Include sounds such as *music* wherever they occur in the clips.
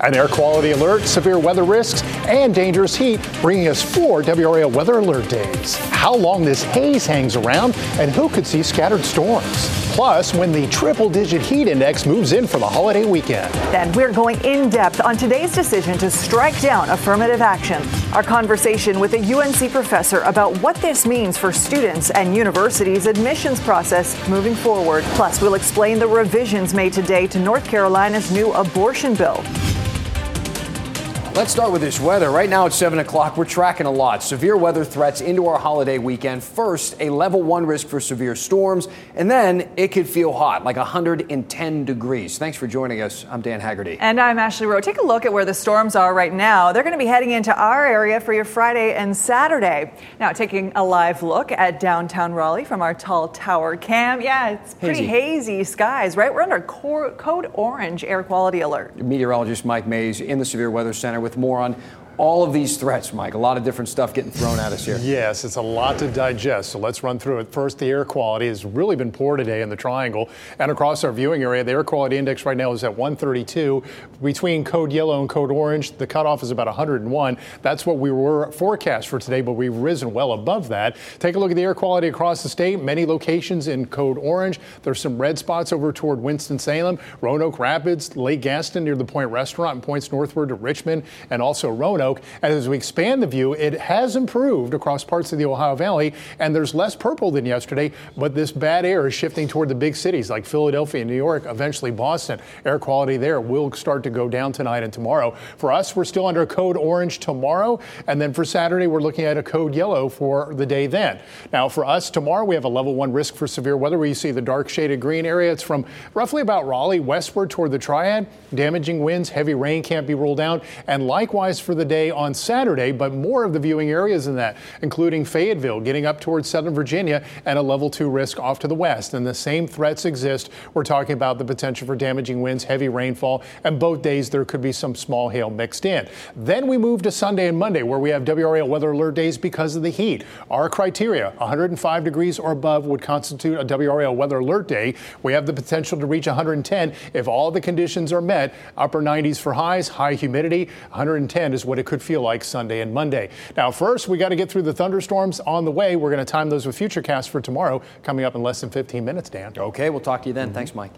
An air quality alert, severe weather risks, and dangerous heat, bringing us four WRAL weather alert days. How long this haze hangs around, and who could see scattered storms. Plus, when the triple digit heat index moves in for the holiday weekend. Then we're going in depth on today's decision to strike down affirmative action. Our conversation with a UNC professor about what this means for students and universities' admissions process moving forward. Plus, we'll explain the revisions made today to North Carolina's new abortion bill. Let's start with this weather. Right now at 7 o'clock, we're tracking a lot. Severe weather threats into our holiday weekend. First, a level one risk for severe storms, and then it could feel hot, like 110 degrees. Thanks for joining us. I'm Dan Haggerty. And I'm Ashley Rowe. Take a look at where the storms are right now. They're going to be heading into our area for your Friday and Saturday. Now, taking a live look at downtown Raleigh from our tall tower cam. Yeah, it's pretty hazy, hazy skies, right? We're under code orange air quality alert. Meteorologist Mike Maze in the Severe Weather Center with more on all of these threats, Mike. A lot of different stuff getting thrown at us here. Yes, it's a lot to digest. So let's run through it. First, the air quality has really been poor today in the triangle and across our viewing area. The air quality index right now is at 132. Between code yellow and code orange, the cutoff is about 101. That's what we were forecast for today, but we've risen well above that. Take a look at the air quality across the state. Many locations in code orange. There's some red spots over toward Winston-Salem, Roanoke Rapids, Lake Gaston near the Point Restaurant and points northward to Richmond and also Roanoke. And as we expand the view, it has improved across parts of the Ohio Valley, and there's less purple than yesterday, but this bad air is shifting toward the big cities like Philadelphia, and New York, eventually Boston. Air quality there will start to go down tonight and tomorrow. For us, we're still under code orange tomorrow, and then for Saturday, we're looking at a code yellow for the day then. Now, for us tomorrow, we have a level one risk for severe weather where you see the dark shaded green area. It's from roughly about Raleigh westward toward the Triad. Damaging winds, heavy rain can't be ruled out, and likewise for the day on Saturday, but more of the viewing areas than that, including Fayetteville, getting up towards southern Virginia, and a level two risk off to the west. And the same threats exist. We're talking about the potential for damaging winds, heavy rainfall, and both days there could be some small hail mixed in. Then we move to Sunday and Monday, where we have WRAL weather alert days because of the heat. Our criteria 105 degrees or above would constitute a WRAL weather alert day. We have the potential to reach 110 if all the conditions are met. Upper 90s for highs, high humidity. 110 is what it could feel like Sunday and Monday. Now, first, we got to get through the thunderstorms on the way. We're going to time those with Futurecast for tomorrow, coming up in less than 15 minutes, Dan. Okay, we'll talk to you then. Mm-hmm. Thanks, Mike.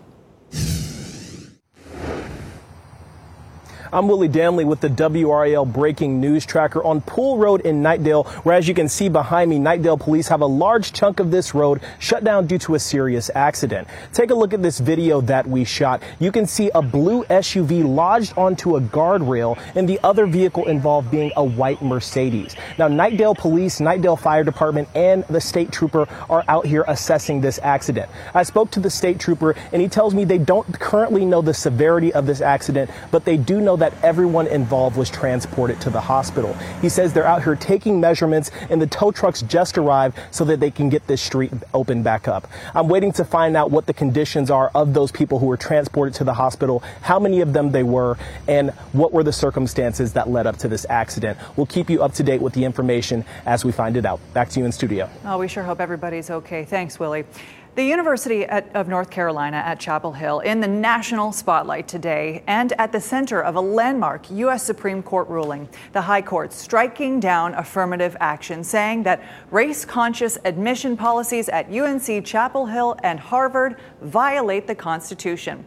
I'm Willie Danley with the WRAL breaking news tracker on Poole Road in Knightdale, where as you can see behind me, Knightdale police have a large chunk of this road shut down due to a serious accident. Take a look at this video that we shot. You can see a blue SUV lodged onto a guardrail and the other vehicle involved being a white Mercedes. Now, Knightdale police, Knightdale Fire Department, and the state trooper are out here assessing this accident. I spoke to the state trooper and he tells me they don't currently know the severity of this accident, but they do know that everyone involved was transported to the hospital. He says they're out here taking measurements and the tow trucks just arrived so that they can get this street open back up. I'm waiting to find out what the conditions are of those people who were transported to the hospital, how many of them they were, and what were the circumstances that led up to this accident. We'll keep you up to date with the information as we find it out. Back to you in studio. Oh, we sure hope everybody's okay. Thanks, Willie. The University at, of North Carolina at Chapel Hill in the national spotlight today and at the center of a landmark U.S. Supreme Court ruling. The High Court striking down affirmative action, saying that race conscious admission policies at UNC Chapel Hill and Harvard violate the Constitution.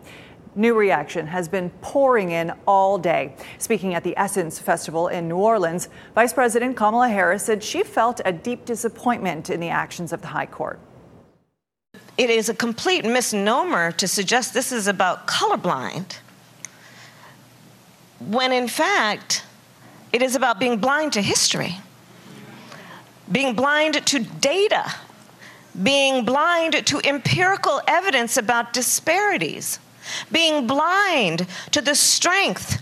New reaction has been pouring in all day. Speaking at the Essence Festival in New Orleans, Vice President Kamala Harris said she felt a deep disappointment in the actions of the High Court it is a complete misnomer to suggest this is about colorblind, when in fact, it is about being blind to history, being blind to data being blind to empirical evidence about disparities, being blind to the strength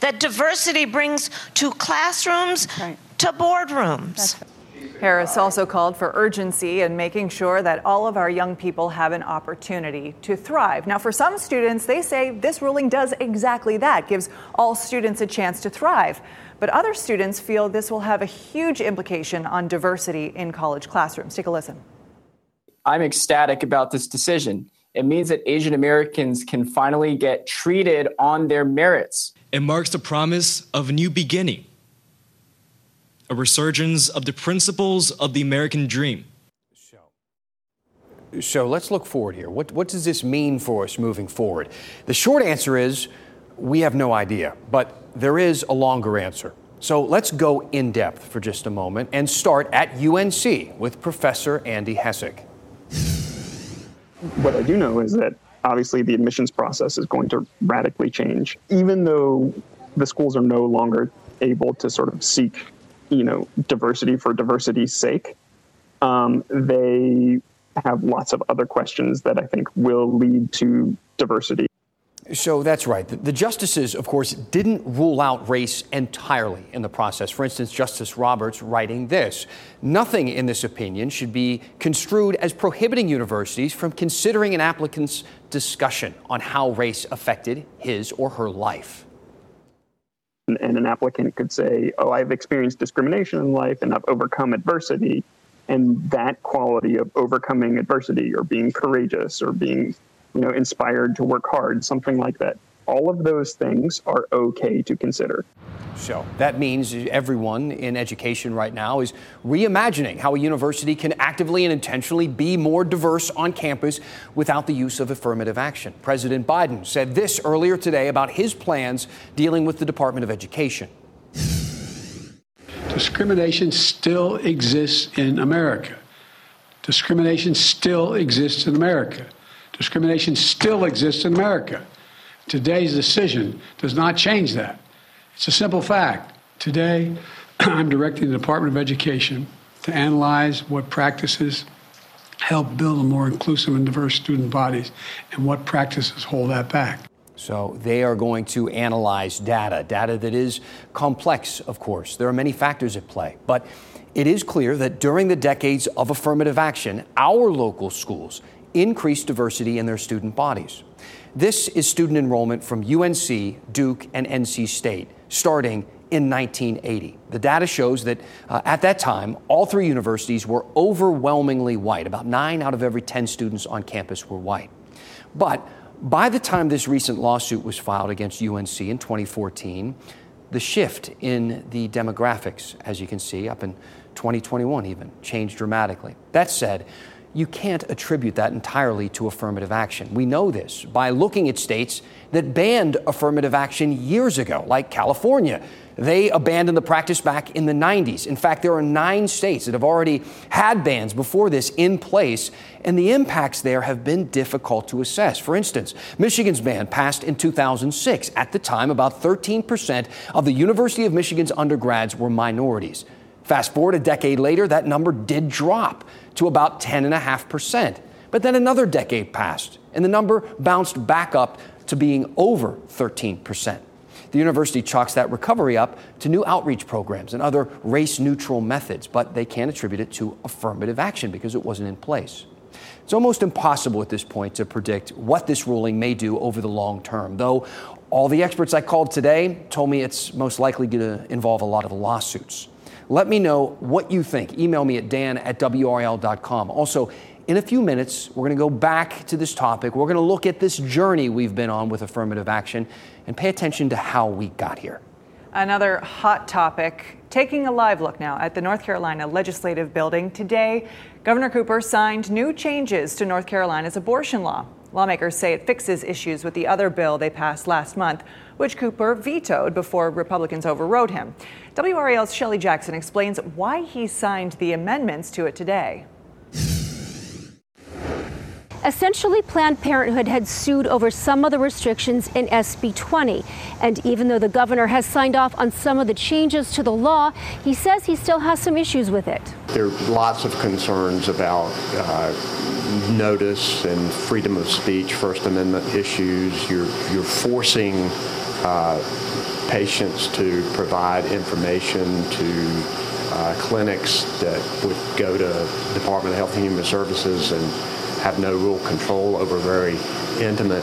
that diversity brings to classrooms, right. to boardrooms. That's Harris also called for urgency in making sure that all of our young people have an opportunity to thrive. Now, for some students, they say this ruling does exactly that, gives all students a chance to thrive. But other students feel this will have a huge implication on diversity in college classrooms. Take a listen. I'm ecstatic about this decision. It means that Asian Americans can finally get treated on their merits. It marks the promise of a new beginning a resurgence of the principles of the American dream. So, so let's look forward here. What, what does this mean for us moving forward? The short answer is we have no idea, but there is a longer answer. So let's go in depth for just a moment and start at UNC with Professor Andy Hessick. What I do know is that obviously the admissions process is going to radically change. Even though the schools are no longer able to sort of seek you know diversity for diversity's sake. Um, they have lots of other questions that I think will lead to diversity. So that's right. The, justices, of course, didn't rule out race entirely in the process. For instance, Justice Roberts writing this Nothing in this opinion should be construed as prohibiting universities from considering an applicant's discussion on how race affected his or her life and an applicant could say, "Oh, I've experienced discrimination in life and I've overcome adversity." And that quality of overcoming adversity or being courageous or being, you know, inspired to work hard, something like that. All of those things are okay to consider. So that means everyone in education right now is reimagining how a university can actively and intentionally be more diverse on campus without the use of affirmative action. President Biden said this earlier today about his plans dealing with the Department of Education. Discrimination still exists in America. Discrimination still exists in America. Discrimination still exists in America. Today's decision does not change that. It's a simple fact. Today, *clears throat* I'm directing the Department of Education to analyze what practices help build a more inclusive and diverse student bodies and what practices hold that back. So they are going to analyze data, data that is complex, of course. There are many factors at play. But it is clear that during the decades of affirmative action, our local schools increased diversity in their student bodies. This is student enrollment from UNC, Duke, and NC State starting in 1980. The data shows that uh, at that time, all three universities were overwhelmingly white. About nine out of every 10 students on campus were white. But by the time this recent lawsuit was filed against UNC in 2014, the shift in the demographics, as you can see, up in 2021 even, changed dramatically. That said, you can't attribute that entirely to affirmative action. We know this by looking at states that banned affirmative action years ago, like California. They abandoned the practice back in the 90s. In fact, there are nine states that have already had bans before this in place, and the impacts there have been difficult to assess. For instance, Michigan's ban passed in 2006. At the time, about 13% of the University of Michigan's undergrads were minorities. Fast forward a decade later, that number did drop to about 10.5%. But then another decade passed, and the number bounced back up to being over 13%. The university chalks that recovery up to new outreach programs and other race neutral methods, but they can't attribute it to affirmative action because it wasn't in place. It's almost impossible at this point to predict what this ruling may do over the long term, though all the experts I called today told me it's most likely going to involve a lot of lawsuits. Let me know what you think. Email me at dan at WRAL.com. Also, in a few minutes, we're going to go back to this topic. We're going to look at this journey we've been on with affirmative action and pay attention to how we got here. Another hot topic. Taking a live look now at the North Carolina Legislative Building. Today, Governor Cooper signed new changes to North Carolina's abortion law. Lawmakers say it fixes issues with the other bill they passed last month, which Cooper vetoed before Republicans overrode him. WRAL's Shelley Jackson explains why he signed the amendments to it today. Essentially, Planned Parenthood had sued over some of the restrictions in SB 20. And even though the governor has signed off on some of the changes to the law, he says he still has some issues with it. There are lots of concerns about uh, notice and freedom of speech, First Amendment issues. You're, you're forcing uh, patients to provide information to uh, clinics that would go to Department of Health and Human Services and have no real control over very intimate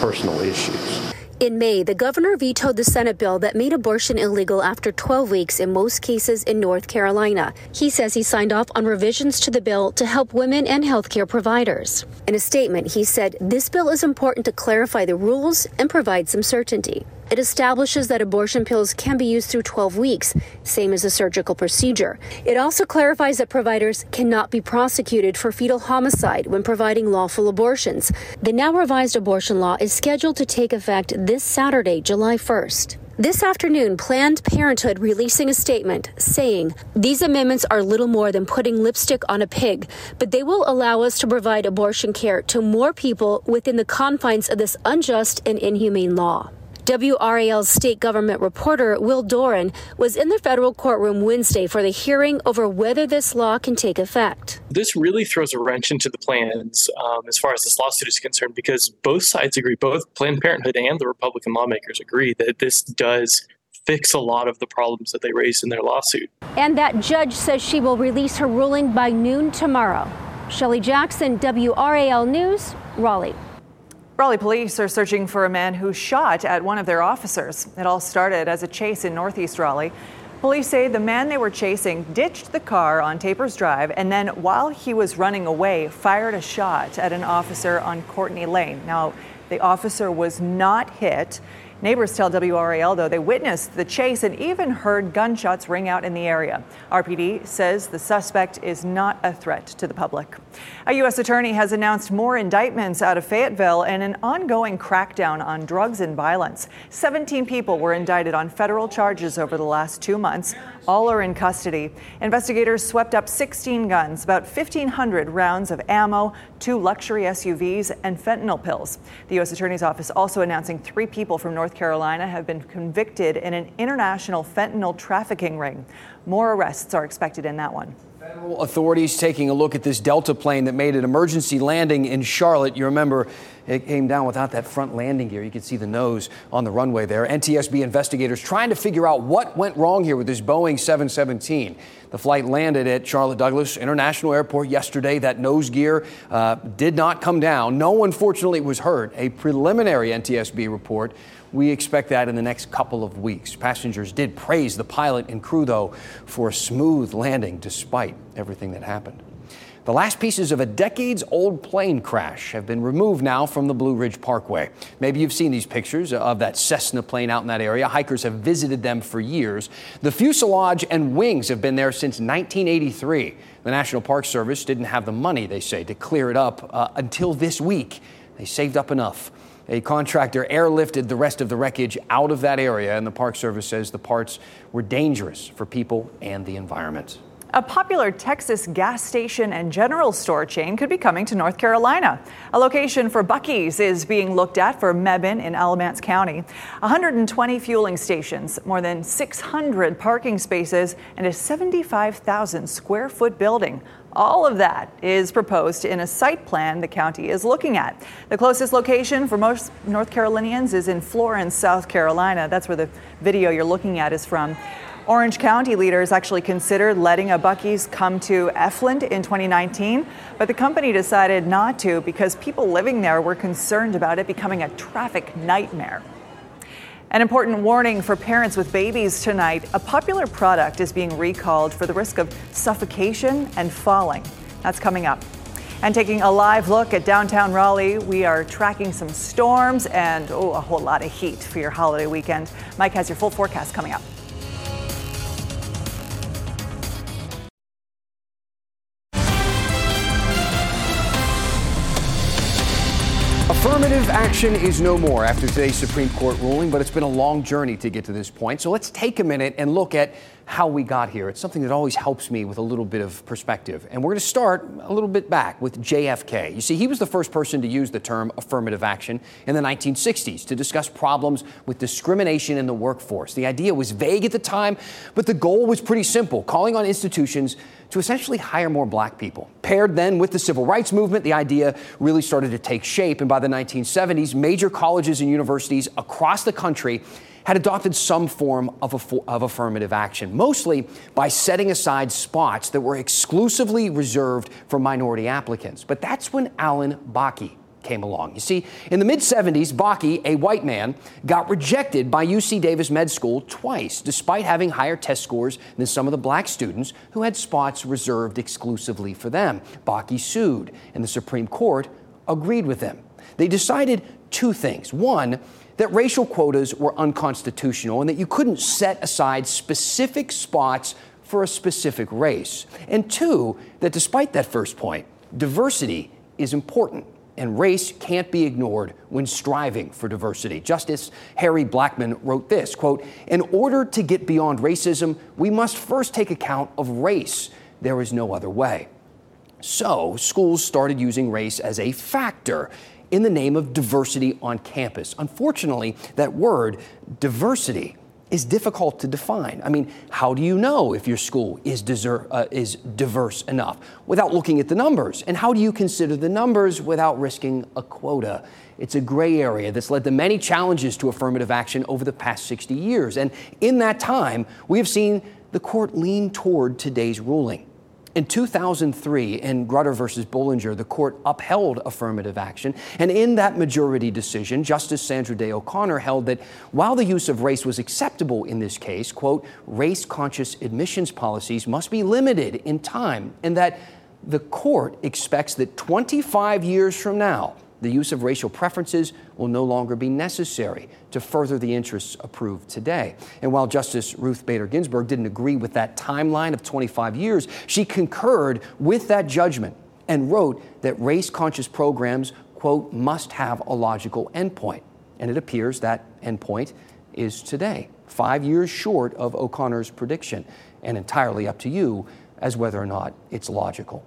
personal issues. In May, the governor vetoed the Senate bill that made abortion illegal after 12 weeks in most cases in North Carolina. He says he signed off on revisions to the bill to help women and healthcare providers. In a statement, he said this bill is important to clarify the rules and provide some certainty. It establishes that abortion pills can be used through 12 weeks, same as a surgical procedure. It also clarifies that providers cannot be prosecuted for fetal homicide when providing lawful abortions. The now revised abortion law is scheduled to take effect this Saturday, July 1st. This afternoon, Planned Parenthood releasing a statement saying these amendments are little more than putting lipstick on a pig, but they will allow us to provide abortion care to more people within the confines of this unjust and inhumane law. WRAL's state government reporter Will Doran was in the federal courtroom Wednesday for the hearing over whether this law can take effect. This really throws a wrench into the plans um, as far as this lawsuit is concerned because both sides agree, both Planned Parenthood and the Republican lawmakers agree that this does fix a lot of the problems that they raised in their lawsuit. And that judge says she will release her ruling by noon tomorrow. Shelley Jackson, WRAL News, Raleigh. Raleigh police are searching for a man who shot at one of their officers. It all started as a chase in northeast Raleigh. Police say the man they were chasing ditched the car on Tapers Drive and then, while he was running away, fired a shot at an officer on Courtney Lane. Now, the officer was not hit. Neighbors tell WRAL, though, they witnessed the chase and even heard gunshots ring out in the area. RPD says the suspect is not a threat to the public. A U.S. attorney has announced more indictments out of Fayetteville and an ongoing crackdown on drugs and violence. 17 people were indicted on federal charges over the last two months. All are in custody. Investigators swept up 16 guns, about 1,500 rounds of ammo, two luxury SUVs, and fentanyl pills. The U.S. Attorney's Office also announcing three people from North Carolina have been convicted in an international fentanyl trafficking ring. More arrests are expected in that one. Federal authorities taking a look at this Delta plane that made an emergency landing in Charlotte. You remember it came down without that front landing gear. You could see the nose on the runway there. NTSB investigators trying to figure out what went wrong here with this Boeing 717. The flight landed at Charlotte Douglas International Airport yesterday. That nose gear uh, did not come down. No one, fortunately, was hurt. A preliminary NTSB report we expect that in the next couple of weeks. Passengers did praise the pilot and crew, though, for a smooth landing despite everything that happened. The last pieces of a decades old plane crash have been removed now from the Blue Ridge Parkway. Maybe you've seen these pictures of that Cessna plane out in that area. Hikers have visited them for years. The fuselage and wings have been there since 1983. The National Park Service didn't have the money, they say, to clear it up uh, until this week. They saved up enough. A contractor airlifted the rest of the wreckage out of that area, and the Park Service says the parts were dangerous for people and the environment. A popular Texas gas station and general store chain could be coming to North Carolina. A location for Buc-ee's is being looked at for Mebane in Alamance County. 120 fueling stations, more than 600 parking spaces, and a 75,000 square foot building. All of that is proposed in a site plan the county is looking at. The closest location for most North Carolinians is in Florence, South Carolina. That's where the video you're looking at is from. Orange County leaders actually considered letting a Buc-ee's come to Efland in 2019, but the company decided not to because people living there were concerned about it becoming a traffic nightmare. An important warning for parents with babies tonight. A popular product is being recalled for the risk of suffocation and falling. That's coming up. And taking a live look at downtown Raleigh, we are tracking some storms and oh, a whole lot of heat for your holiday weekend. Mike has your full forecast coming up. Affirmative action is no more after today's Supreme Court ruling, but it's been a long journey to get to this point. So let's take a minute and look at how we got here. It's something that always helps me with a little bit of perspective. And we're going to start a little bit back with JFK. You see, he was the first person to use the term affirmative action in the 1960s to discuss problems with discrimination in the workforce. The idea was vague at the time, but the goal was pretty simple calling on institutions to essentially hire more black people. Paired then with the civil rights movement, the idea really started to take shape. And by the 1970s, major colleges and universities across the country had adopted some form of, of, affirmative action, mostly by setting aside spots that were exclusively reserved for minority applicants. But that's when Alan Bakke came along. You see, in the mid 70s, Bakke, a white man, got rejected by UC Davis Med School twice, despite having higher test scores than some of the black students who had spots reserved exclusively for them. Bakke sued, and the Supreme Court agreed with them. They decided two things. One, that racial quotas were unconstitutional and that you couldn't set aside specific spots for a specific race. And two, that despite that first point, diversity is important and race can't be ignored when striving for diversity. Justice Harry Blackmun wrote this, quote, "In order to get beyond racism, we must first take account of race. There is no other way." So, schools started using race as a factor in the name of diversity on campus. Unfortunately, that word, diversity, is difficult to define. I mean, how do you know if your school is, uh, is diverse enough without looking at the numbers? And how do you consider the numbers without risking a quota? It's a gray area that's led to many challenges to affirmative action over the past 60 years. And in that time, we have seen the court lean toward today's ruling. In 2003, in Grutter versus Bollinger, the court upheld affirmative action. And in that majority decision, Justice Sandra Day O'Connor held that while the use of race was acceptable in this case, quote, race conscious admissions policies must be limited in time, and that the court expects that 25 years from now, the use of racial preferences will no longer be necessary to further the interests approved today. And while Justice Ruth Bader Ginsburg didn't agree with that timeline of 25 years, she concurred with that judgment and wrote that race conscious programs, quote, must have a logical endpoint. And it appears that endpoint is today, five years short of O'Connor's prediction, and entirely up to you as whether or not it's logical.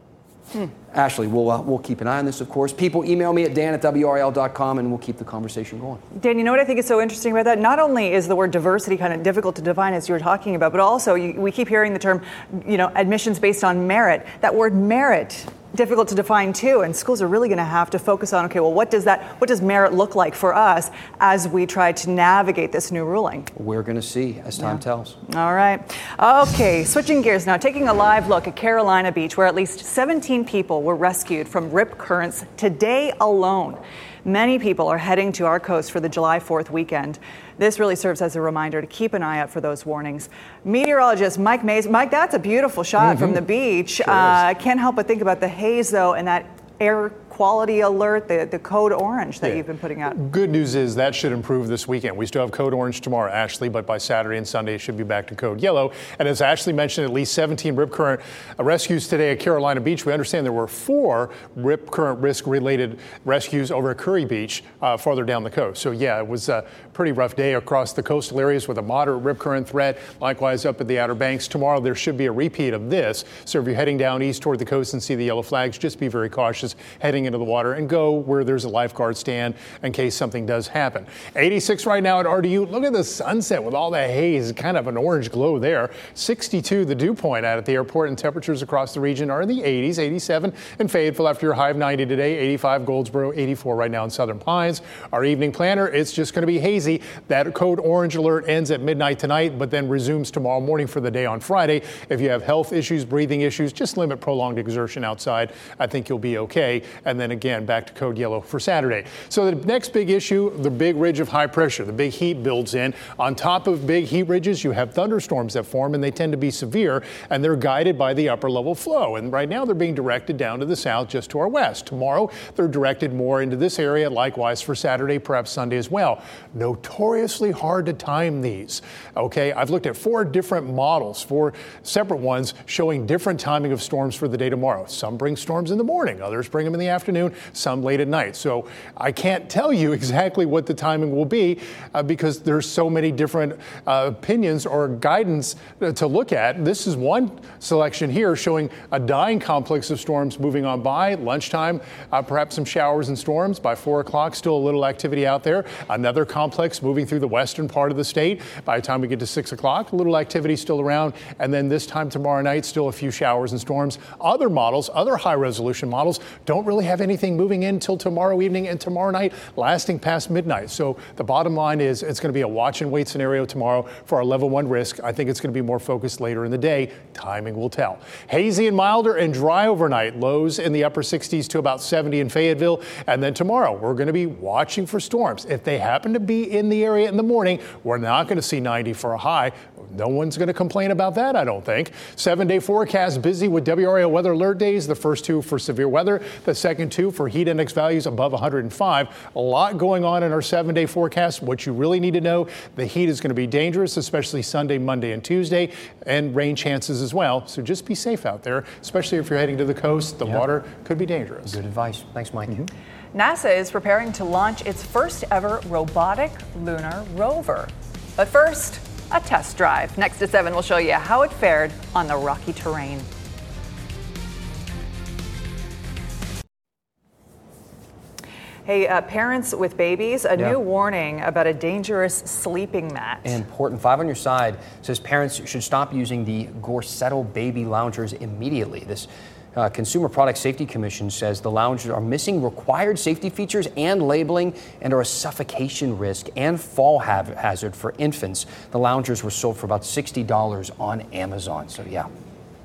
Hmm. Ashley, we'll, uh, we'll keep an eye on this, of course. People email me at dan at WRAL.com and we'll keep the conversation going. Dan, you know what I think is so interesting about that? Not only is the word diversity kind of difficult to define as you were talking about, but also you, we keep hearing the term, you know, admissions based on merit. That word merit difficult to define too and schools are really going to have to focus on okay well what does that what does merit look like for us as we try to navigate this new ruling? We're going to see as time yeah. tells. All right. Okay switching gears now taking a live look at carolina beach where at least 17 people were rescued from rip currents today alone Many people are heading to our coast for the July 4th weekend. This really serves as a reminder to keep an eye out for those warnings. Meteorologist Mike Maze, Mike, that's a beautiful shot mm-hmm. from the beach. Sure uh, can't help but think about the haze, though, and that air quality alert, the, the code orange that yeah. you've been putting out. Good news is that should improve this weekend. We still have code orange tomorrow, Ashley, but by Saturday and Sunday it should be back to code yellow. And as Ashley mentioned, at least 17 rip current rescues today at Carolina Beach. We understand there were four rip current risk related rescues over at Kure Beach uh, farther down the coast. So yeah, it was a pretty rough day across the coastal areas with a moderate rip current threat. Likewise up at the Outer Banks. Tomorrow there should be a repeat of this. So if you're heading down east toward the coast and see the yellow flags, just be very cautious heading into the water and go where there's a lifeguard stand in case something does happen. 86 right now at RDU. Look at the sunset with all that haze, kind of an orange glow there. 62 the dew point out at the airport, and temperatures across the region are in the 80s, 87 in Fayetteville after your high of 90 today, 85 Goldsboro, 84 right now in Southern Pines. Our evening planner, it's just going to be hazy. That code orange alert ends at midnight tonight, but then resumes tomorrow morning for the day on Friday. If you have health issues, breathing issues, just limit prolonged exertion outside. I think you'll be okay. And then again, back to code yellow for Saturday. So the next big issue, the big ridge of high pressure, the big heat builds in. On top of big heat ridges, you have thunderstorms that form, and they tend to be severe, and they're guided by the upper level flow. And right now, they're being directed down to the south, just to our west. Tomorrow, they're directed more into this area. Likewise for Saturday, perhaps Sunday as well. Notoriously hard to time these. Okay, I've looked at four different models, four separate ones showing different timing of storms for the day tomorrow. Some bring storms in the morning, others bring them in the afternoon some late at night. So I can't tell you *laughs* exactly what the timing will be uh, because there's so many different uh, opinions or guidance uh, to look at. This is one selection here showing a dying complex of storms moving on by lunchtime, uh, perhaps some showers and storms by four o'clock. Still a little activity out there. Another complex moving through the western part of the state. By the time we get to six o'clock, a little activity still around. And then this time tomorrow night, still a few showers and storms. Other models, other high resolution models, don't really have anything moving in till tomorrow evening and tomorrow night, lasting past midnight. So the bottom line is it's going to be a watch and wait scenario tomorrow for our level one risk. I think it's going to be more focused later in the day. Timing will tell. Hazy and milder and dry overnight. Lows in the upper 60s to about 70 in Fayetteville. And then tomorrow, we're going to be watching for storms. If they happen to be in the area in the morning, we're not going to see 90 for a high. No one's going to complain about that, I don't think. Seven day forecast busy with WRAL weather alert days. The first two for severe weather, the second two for heat index values above 105. A lot going on in our seven day forecast. What you really need to know the heat is going to be dangerous, especially Sunday, Monday, and Tuesday, and rain chances as well. So just be safe out there, especially if you're heading to the coast. The Yep. water could be dangerous. Good advice. Thanks, Mike. Mm-hmm. NASA is preparing to launch its first ever robotic lunar rover. But first, a test drive. Next to 7, we'll show you how it fared on the rocky terrain. Hey, uh, parents with babies, a Yeah. new warning about a dangerous sleeping mat. Important. Five on your side says parents should stop using the Gorsetto baby loungers immediately. This uh, Consumer Product Safety Commission says the loungers are missing required safety features and labeling and are a suffocation risk and fall hav- hazard for infants. The loungers were sold for about $60 on Amazon. So, yeah.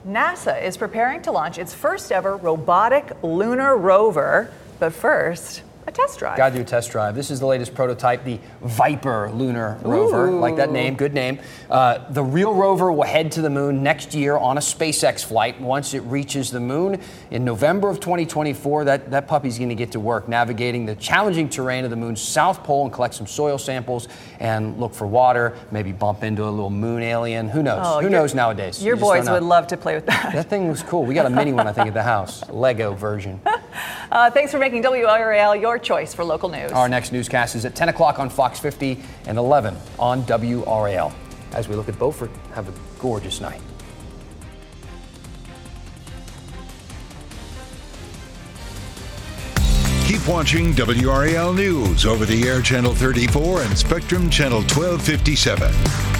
NASA is preparing to launch its first ever robotic lunar rover. But first, a test drive. Got to do a test drive. This is the latest prototype, the Viper lunar rover. Like that name, good name. Uh, the real rover will head to the moon next year on a SpaceX flight. Once it reaches the moon in November of 2024, that, that puppy's going to get to work navigating the challenging terrain of the moon's south pole and collect some soil samples and look for water, maybe bump into a little moon alien. Who knows? Oh, Who knows nowadays? Your You boys would love to play with that. That thing was cool. We got a mini one, I think, at the house, *laughs* Lego version. Uh, thanks for making WRAL your choice for local news. Our next newscast is at 10 o'clock on Fox 50 and 11 on WRAL. As we look at Beaufort, have a gorgeous night. Keep watching WRAL News over the air channel 34 and Spectrum channel 1257.